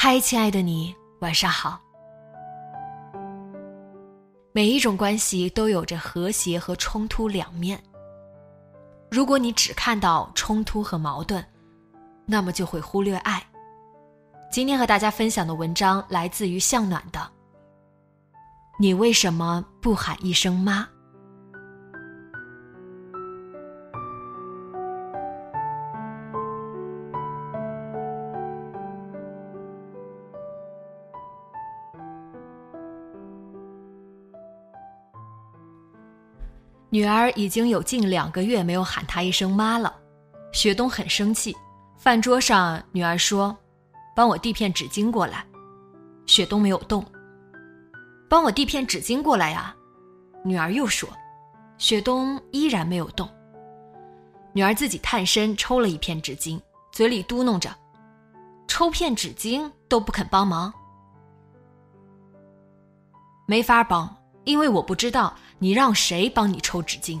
嗨，亲爱的你，晚上好。每一种关系都有着和谐和冲突两面。如果你只看到冲突和矛盾，那么就会忽略爱。今天和大家分享的文章来自于向暖的。你为什么不喊一声妈？女儿已经有近两个月没有喊她一声妈了，雪冬很生气。饭桌上，女儿说：“帮我递片纸巾过来。”雪冬没有动。帮我递片纸巾过来呀，女儿又说。雪冬依然没有动。女儿自己探身抽了一片纸巾，嘴里嘟囔着：“抽片纸巾都不肯帮忙，没法帮。”因为我不知道你让谁帮你抽纸巾。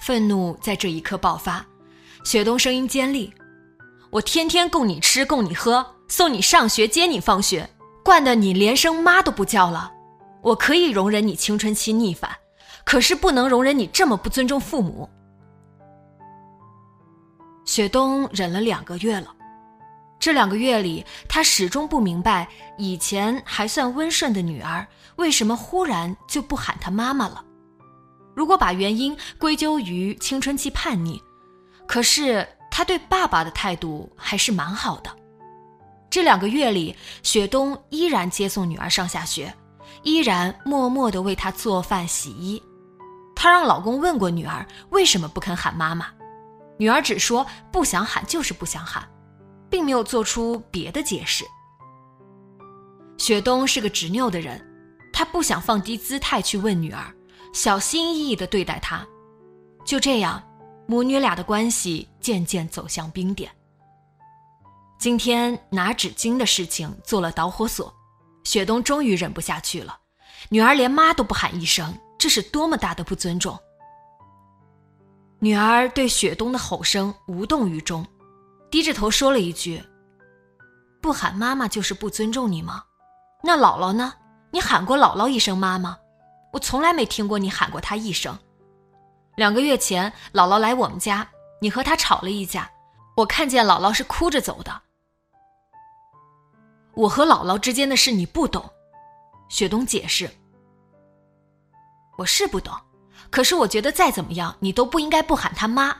愤怒在这一刻爆发，雪冬声音尖利：“我天天供你吃，供你喝，送你上学，接你放学，惯得你连声妈都不叫了。我可以容忍你青春期逆反，可是不能容忍你这么不尊重父母。”雪冬忍了两个月了。这两个月里，他始终不明白，以前还算温顺的女儿，为什么忽然就不喊他妈妈了。如果把原因归咎于青春期叛逆，可是他对爸爸的态度还是蛮好的。这两个月里，雪冬依然接送女儿上下学，依然默默地为她做饭洗衣。她让老公问过女儿为什么不肯喊妈妈，女儿只说不想喊就是不想喊。并没有做出别的解释。雪冬是个执拗的人，他不想放低姿态去问女儿，小心翼翼地对待她。就这样，母女俩的关系渐渐走向冰点。今天拿纸巾的事情做了导火索，雪冬终于忍不下去了。女儿连妈都不喊一声，这是多么大的不尊重！女儿对雪冬的吼声无动于衷。低着头说了一句：“不喊妈妈就是不尊重你吗？那姥姥呢？你喊过姥姥一声妈吗？我从来没听过你喊过她一声。两个月前，姥姥来我们家，你和她吵了一架，我看见姥姥是哭着走的。我和姥姥之间的事你不懂。”雪冬解释：“我是不懂，可是我觉得再怎么样，你都不应该不喊她妈。”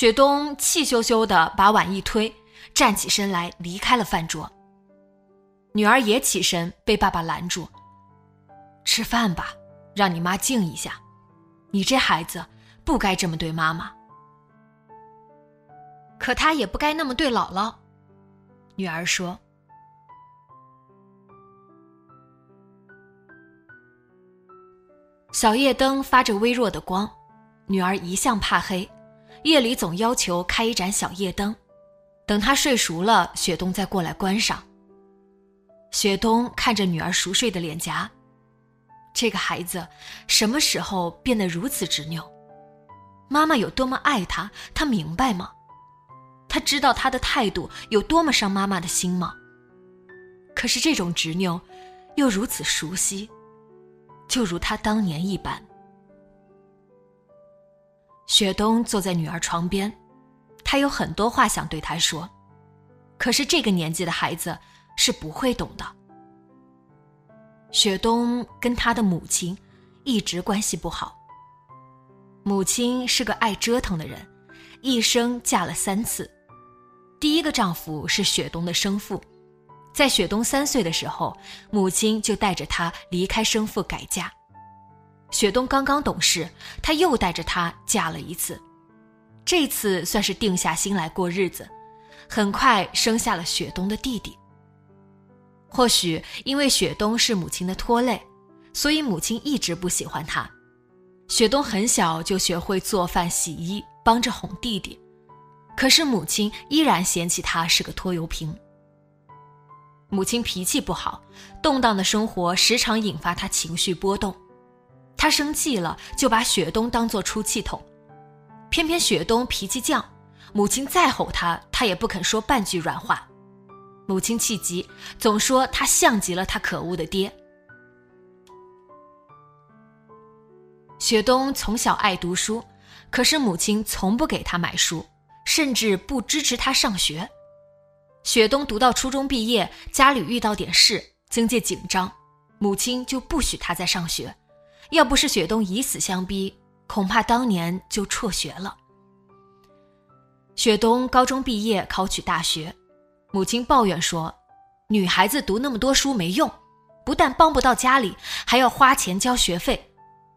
雪冬气羞羞的把碗一推，站起身来离开了饭桌。女儿也起身，被爸爸拦住：“吃饭吧，让你妈静一下。你这孩子不该这么对妈妈，可他也不该那么对姥姥。”女儿说。小夜灯发着微弱的光，女儿一向怕黑。夜里总要求开一盏小夜灯，等他睡熟了，雪冬再过来关上。雪冬看着女儿熟睡的脸颊，这个孩子什么时候变得如此执拗？妈妈有多么爱他，他明白吗？他知道他的态度有多么伤妈妈的心吗？可是这种执拗，又如此熟悉，就如他当年一般。雪冬坐在女儿床边，他有很多话想对她说，可是这个年纪的孩子是不会懂的。雪冬跟他的母亲一直关系不好。母亲是个爱折腾的人，一生嫁了三次。第一个丈夫是雪冬的生父，在雪冬三岁的时候，母亲就带着他离开生父改嫁。雪冬刚刚懂事，他又带着她嫁了一次，这次算是定下心来过日子，很快生下了雪冬的弟弟。或许因为雪冬是母亲的拖累，所以母亲一直不喜欢他。雪冬很小就学会做饭、洗衣，帮着哄弟弟，可是母亲依然嫌弃他是个拖油瓶。母亲脾气不好，动荡的生活时常引发他情绪波动。他生气了，就把雪冬当作出气筒，偏偏雪冬脾气犟，母亲再吼他，他也不肯说半句软话。母亲气急，总说他像极了他可恶的爹。雪冬从小爱读书，可是母亲从不给他买书，甚至不支持他上学。雪冬读到初中毕业，家里遇到点事，经济紧张，母亲就不许他再上学。要不是雪冬以死相逼，恐怕当年就辍学了。雪冬高中毕业，考取大学，母亲抱怨说：“女孩子读那么多书没用，不但帮不到家里，还要花钱交学费。”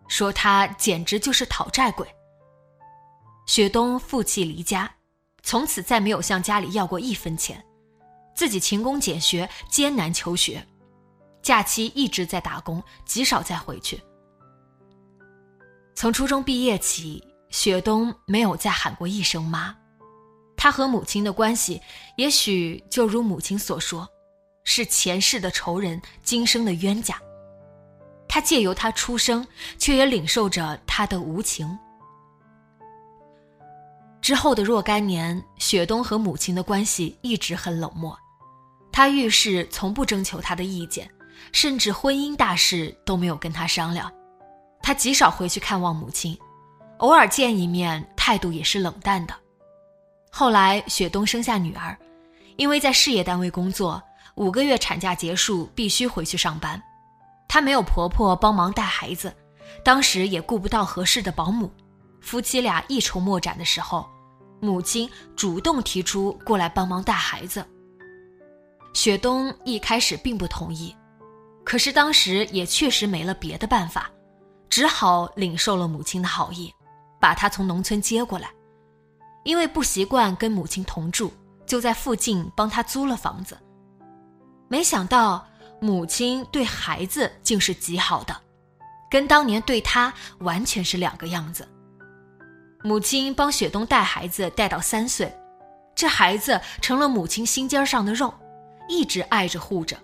说他简直就是讨债鬼。雪冬负气离家，从此再没有向家里要过一分钱，自己勤工俭学，艰难求学，假期一直在打工，极少再回去。从初中毕业起，雪冬没有再喊过一声妈。他和母亲的关系，也许就如母亲所说，是前世的仇人，今生的冤家。他借由他出生，却也领受着他的无情。之后的若干年，雪冬和母亲的关系一直很冷漠。他遇事从不征求他的意见，甚至婚姻大事都没有跟他商量。他极少回去看望母亲，偶尔见一面，态度也是冷淡的。后来，雪冬生下女儿，因为在事业单位工作，五个月产假结束，必须回去上班。她没有婆婆帮忙带孩子，当时也顾不到合适的保姆，夫妻俩一筹莫展的时候，母亲主动提出过来帮忙带孩子。雪冬一开始并不同意，可是当时也确实没了别的办法，只好领受了母亲的好意，把她从农村接过来。因为不习惯跟母亲同住，就在附近帮她租了房子。没想到。母亲对孩子竟是极好的，跟当年对他完全是两个样子。母亲帮雪冬带孩子带到三岁，这孩子成了母亲心尖上的肉，一直爱着护着。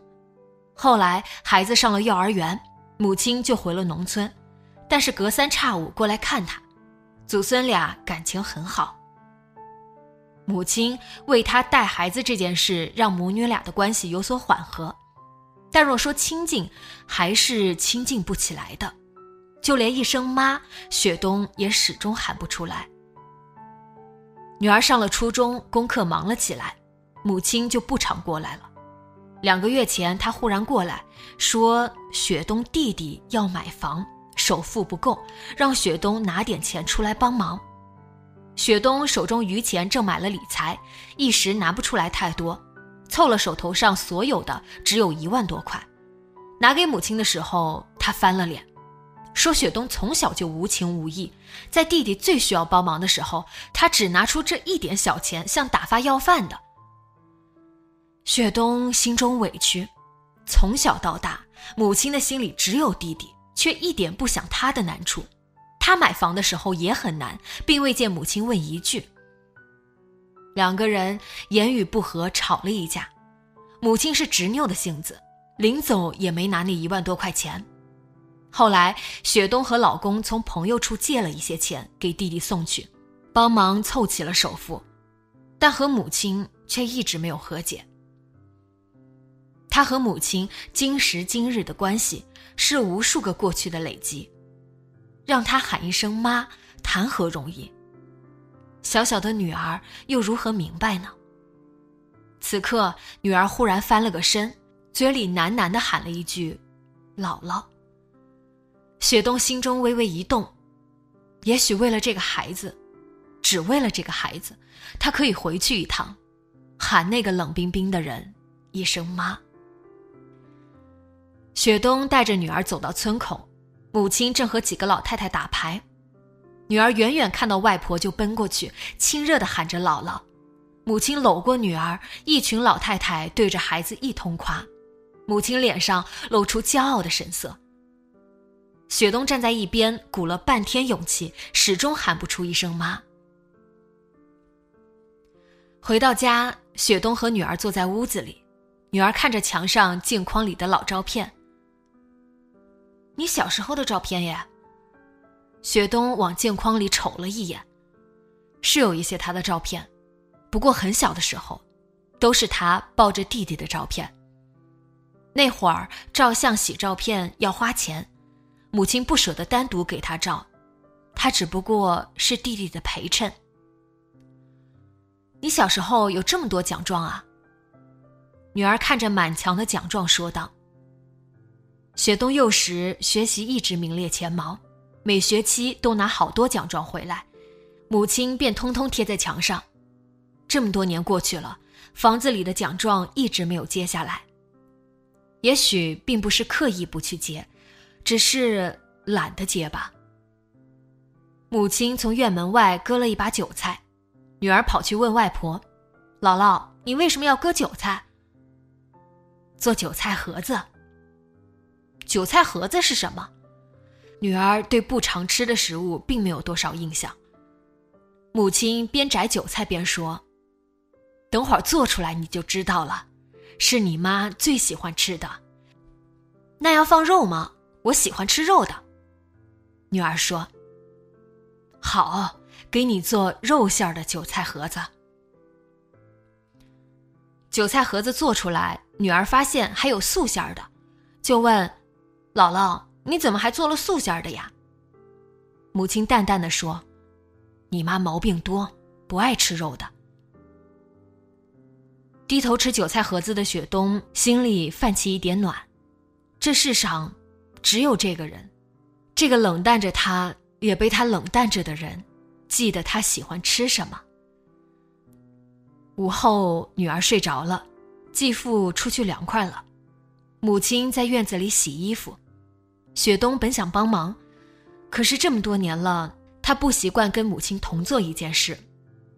后来孩子上了幼儿园，母亲就回了农村，但是隔三差五过来看他，祖孙俩感情很好。母亲为他带孩子这件事，让母女俩的关系有所缓和。但若说亲近，还是亲近不起来的，就连一声妈，雪冬也始终喊不出来。女儿上了初中，功课忙了起来，母亲就不常过来了。两个月前，她忽然过来，说雪冬弟弟要买房，首付不够，让雪冬拿点钱出来帮忙。雪冬手中余钱正买了理财，一时拿不出来太多。凑了手头上所有的，只有一万多块，拿给母亲的时候，他翻了脸，说：“雪冬从小就无情无义，在弟弟最需要帮忙的时候，他只拿出这一点小钱，像打发要饭的。”雪冬心中委屈，从小到大，母亲的心里只有弟弟，却一点不想他的难处。他买房的时候也很难，并未见母亲问一句。两个人言语不合，吵了一架。母亲是执拗的性子，临走也没拿那一万多块钱。后来，雪冬和老公从朋友处借了一些钱给弟弟送去，帮忙凑齐了首付，但和母亲却一直没有和解。他和母亲今时今日的关系是无数个过去的累积，让他喊一声妈，谈何容易？小小的女儿又如何明白呢？此刻，女儿忽然翻了个身，嘴里喃喃的喊了一句：“姥姥。”雪冬心中微微一动，也许为了这个孩子，只为了这个孩子，他可以回去一趟，喊那个冷冰冰的人一声妈。雪冬带着女儿走到村口，母亲正和几个老太太打牌，女儿远远看到外婆就奔过去，亲热的喊着姥姥。母亲搂过女儿，一群老太太对着孩子一通夸，母亲脸上露出骄傲的神色。雪冬站在一边，鼓了半天勇气，始终喊不出一声妈。回到家，雪冬和女儿坐在屋子里，女儿看着墙上镜框里的老照片。你小时候的照片耶。雪冬往镜框里瞅了一眼，是有一些他的照片，不过很小的时候，都是他抱着弟弟的照片。那会儿照相洗照片要花钱。母亲不舍得单独给他照，他只不过是弟弟的陪衬。你小时候有这么多奖状啊？女儿看着满墙的奖状说道。雪冬幼时学习一直名列前茅，每学期都拿好多奖状回来，母亲便通通贴在墙上。这么多年过去了，房子里的奖状一直没有揭下来。也许并不是刻意不去揭。只是懒得接吧。母亲从院门外割了一把韭菜，女儿跑去问外婆：“姥姥，你为什么要割韭菜？”做韭菜盒子。韭菜盒子是什么？女儿对不常吃的食物并没有多少印象。母亲边摘韭菜边说：“等会儿做出来你就知道了，是你妈最喜欢吃的。那要放肉吗？”我喜欢吃肉的，女儿说：“好，给你做肉馅儿的韭菜盒子。”韭菜盒子做出来，女儿发现还有素馅儿的，就问：“姥姥，你怎么还做了素馅的呀？”母亲淡淡的说：“你妈毛病多，不爱吃肉的。”低头吃韭菜盒子的雪冬心里泛起一点暖，这世上。只有这个人，这个冷淡着他，也被他冷淡着的人，记得他喜欢吃什么。午后，女儿睡着了，继父出去凉快了，母亲在院子里洗衣服。雪冬本想帮忙，可是这么多年了，他不习惯跟母亲同做一件事，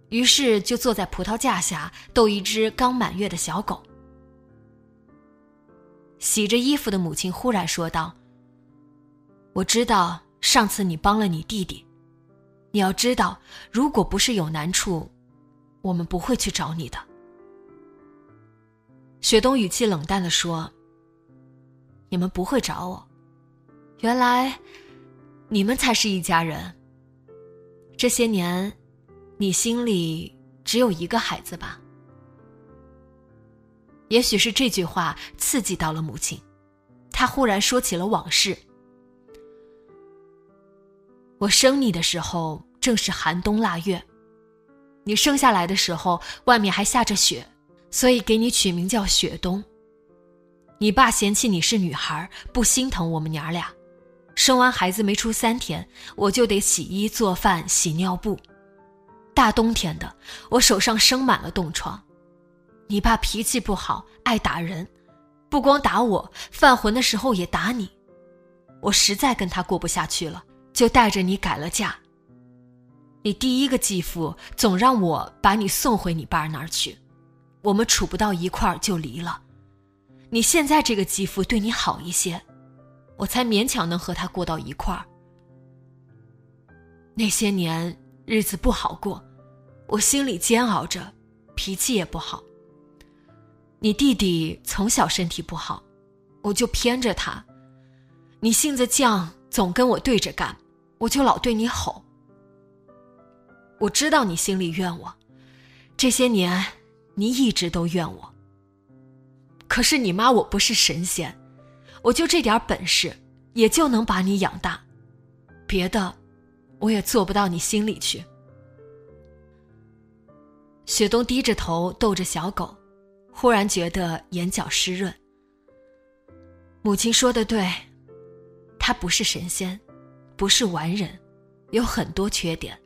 于是就坐在葡萄架下逗一只刚满月的小狗。洗着衣服的母亲忽然说道。我知道上次你帮了你弟弟，你要知道，如果不是有难处，我们不会去找你的。雪冬语气冷淡的说：“你们不会找我，原来你们才是一家人。这些年，你心里只有一个孩子吧？”也许是这句话刺激到了母亲，她忽然说起了往事。我生你的时候正是寒冬腊月，你生下来的时候外面还下着雪，所以给你取名叫雪冬。你爸嫌弃你是女孩，不心疼我们娘俩，生完孩子没出三天，我就得洗衣做饭、洗尿布。大冬天的，我手上生满了冻疮。你爸脾气不好，爱打人，不光打我，犯浑的时候也打你。我实在跟他过不下去了。就带着你改了嫁。你第一个继父总让我把你送回你爸那儿去，我们处不到一块儿就离了。你现在这个继父对你好一些，我才勉强能和他过到一块儿。那些年日子不好过，我心里煎熬着，脾气也不好。你弟弟从小身体不好，我就偏着他。你性子犟，总跟我对着干。我就老对你吼。我知道你心里怨我，这些年你一直都怨我。可是你妈我不是神仙，我就这点本事，也就能把你养大，别的我也做不到你心里去。雪冬低着头逗着小狗，忽然觉得眼角湿润。母亲说的对，他不是神仙，不是完人，有很多缺点，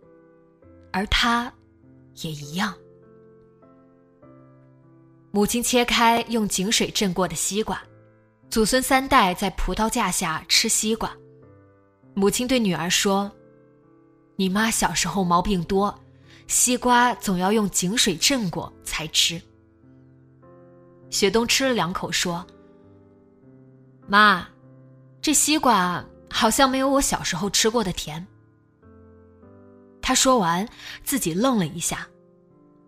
而他，也一样。母亲切开用井水镇过的西瓜，祖孙三代在葡萄架下吃西瓜。母亲对女儿说：“你妈小时候毛病多，西瓜总要用井水镇过才吃。”雪冬吃了两口，说：“妈，这西瓜好像没有我小时候吃过的甜。”他说完，自己愣了一下，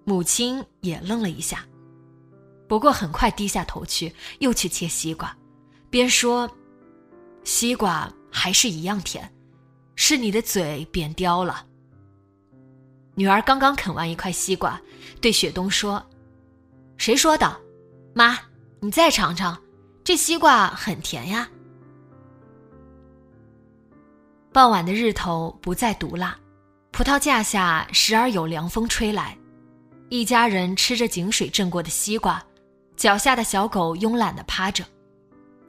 母亲也愣了一下。不过很快低下头去，又去切西瓜，边说：“西瓜还是一样甜，是你的嘴扁刁了。”女儿刚刚啃完一块西瓜，对雪冬说：“谁说的？妈，你再尝尝，这西瓜很甜呀。”傍晚的日头不再毒辣，葡萄架下时而有凉风吹来，一家人吃着井水镇过的西瓜。脚下的小狗慵懒的趴着，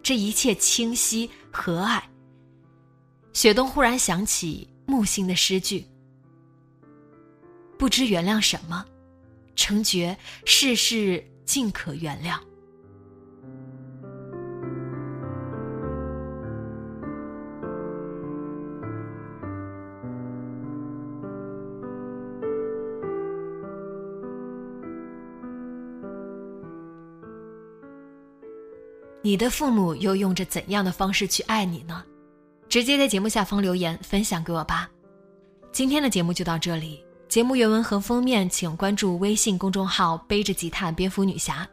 这一切清晰和蔼。雪冬忽然想起木心的诗句：“不知原谅什么，成觉世事尽可原谅。”你的父母又用着怎样的方式去爱你呢？直接在节目下方留言分享给我吧。今天的节目就到这里，节目原文和封面请关注微信公众号“背着吉他蝙蝠女侠”，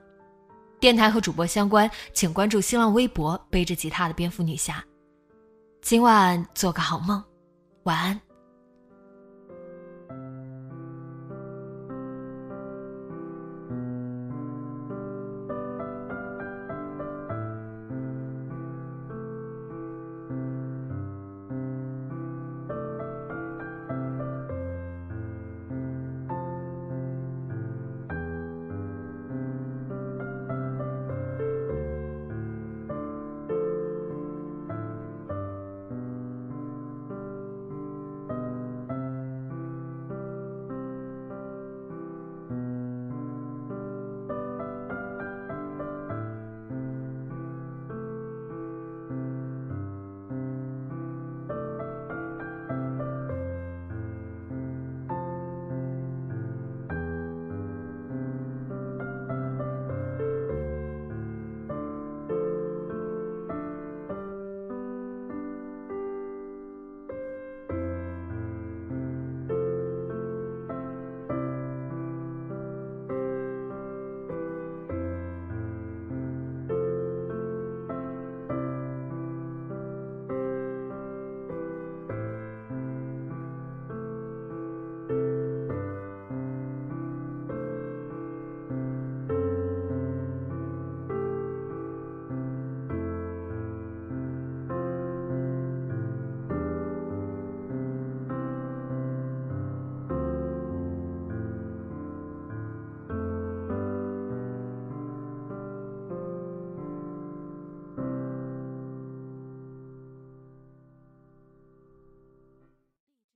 电台和主播相关请关注新浪微博“背着吉他的蝙蝠女侠”。今晚做个好梦，晚安。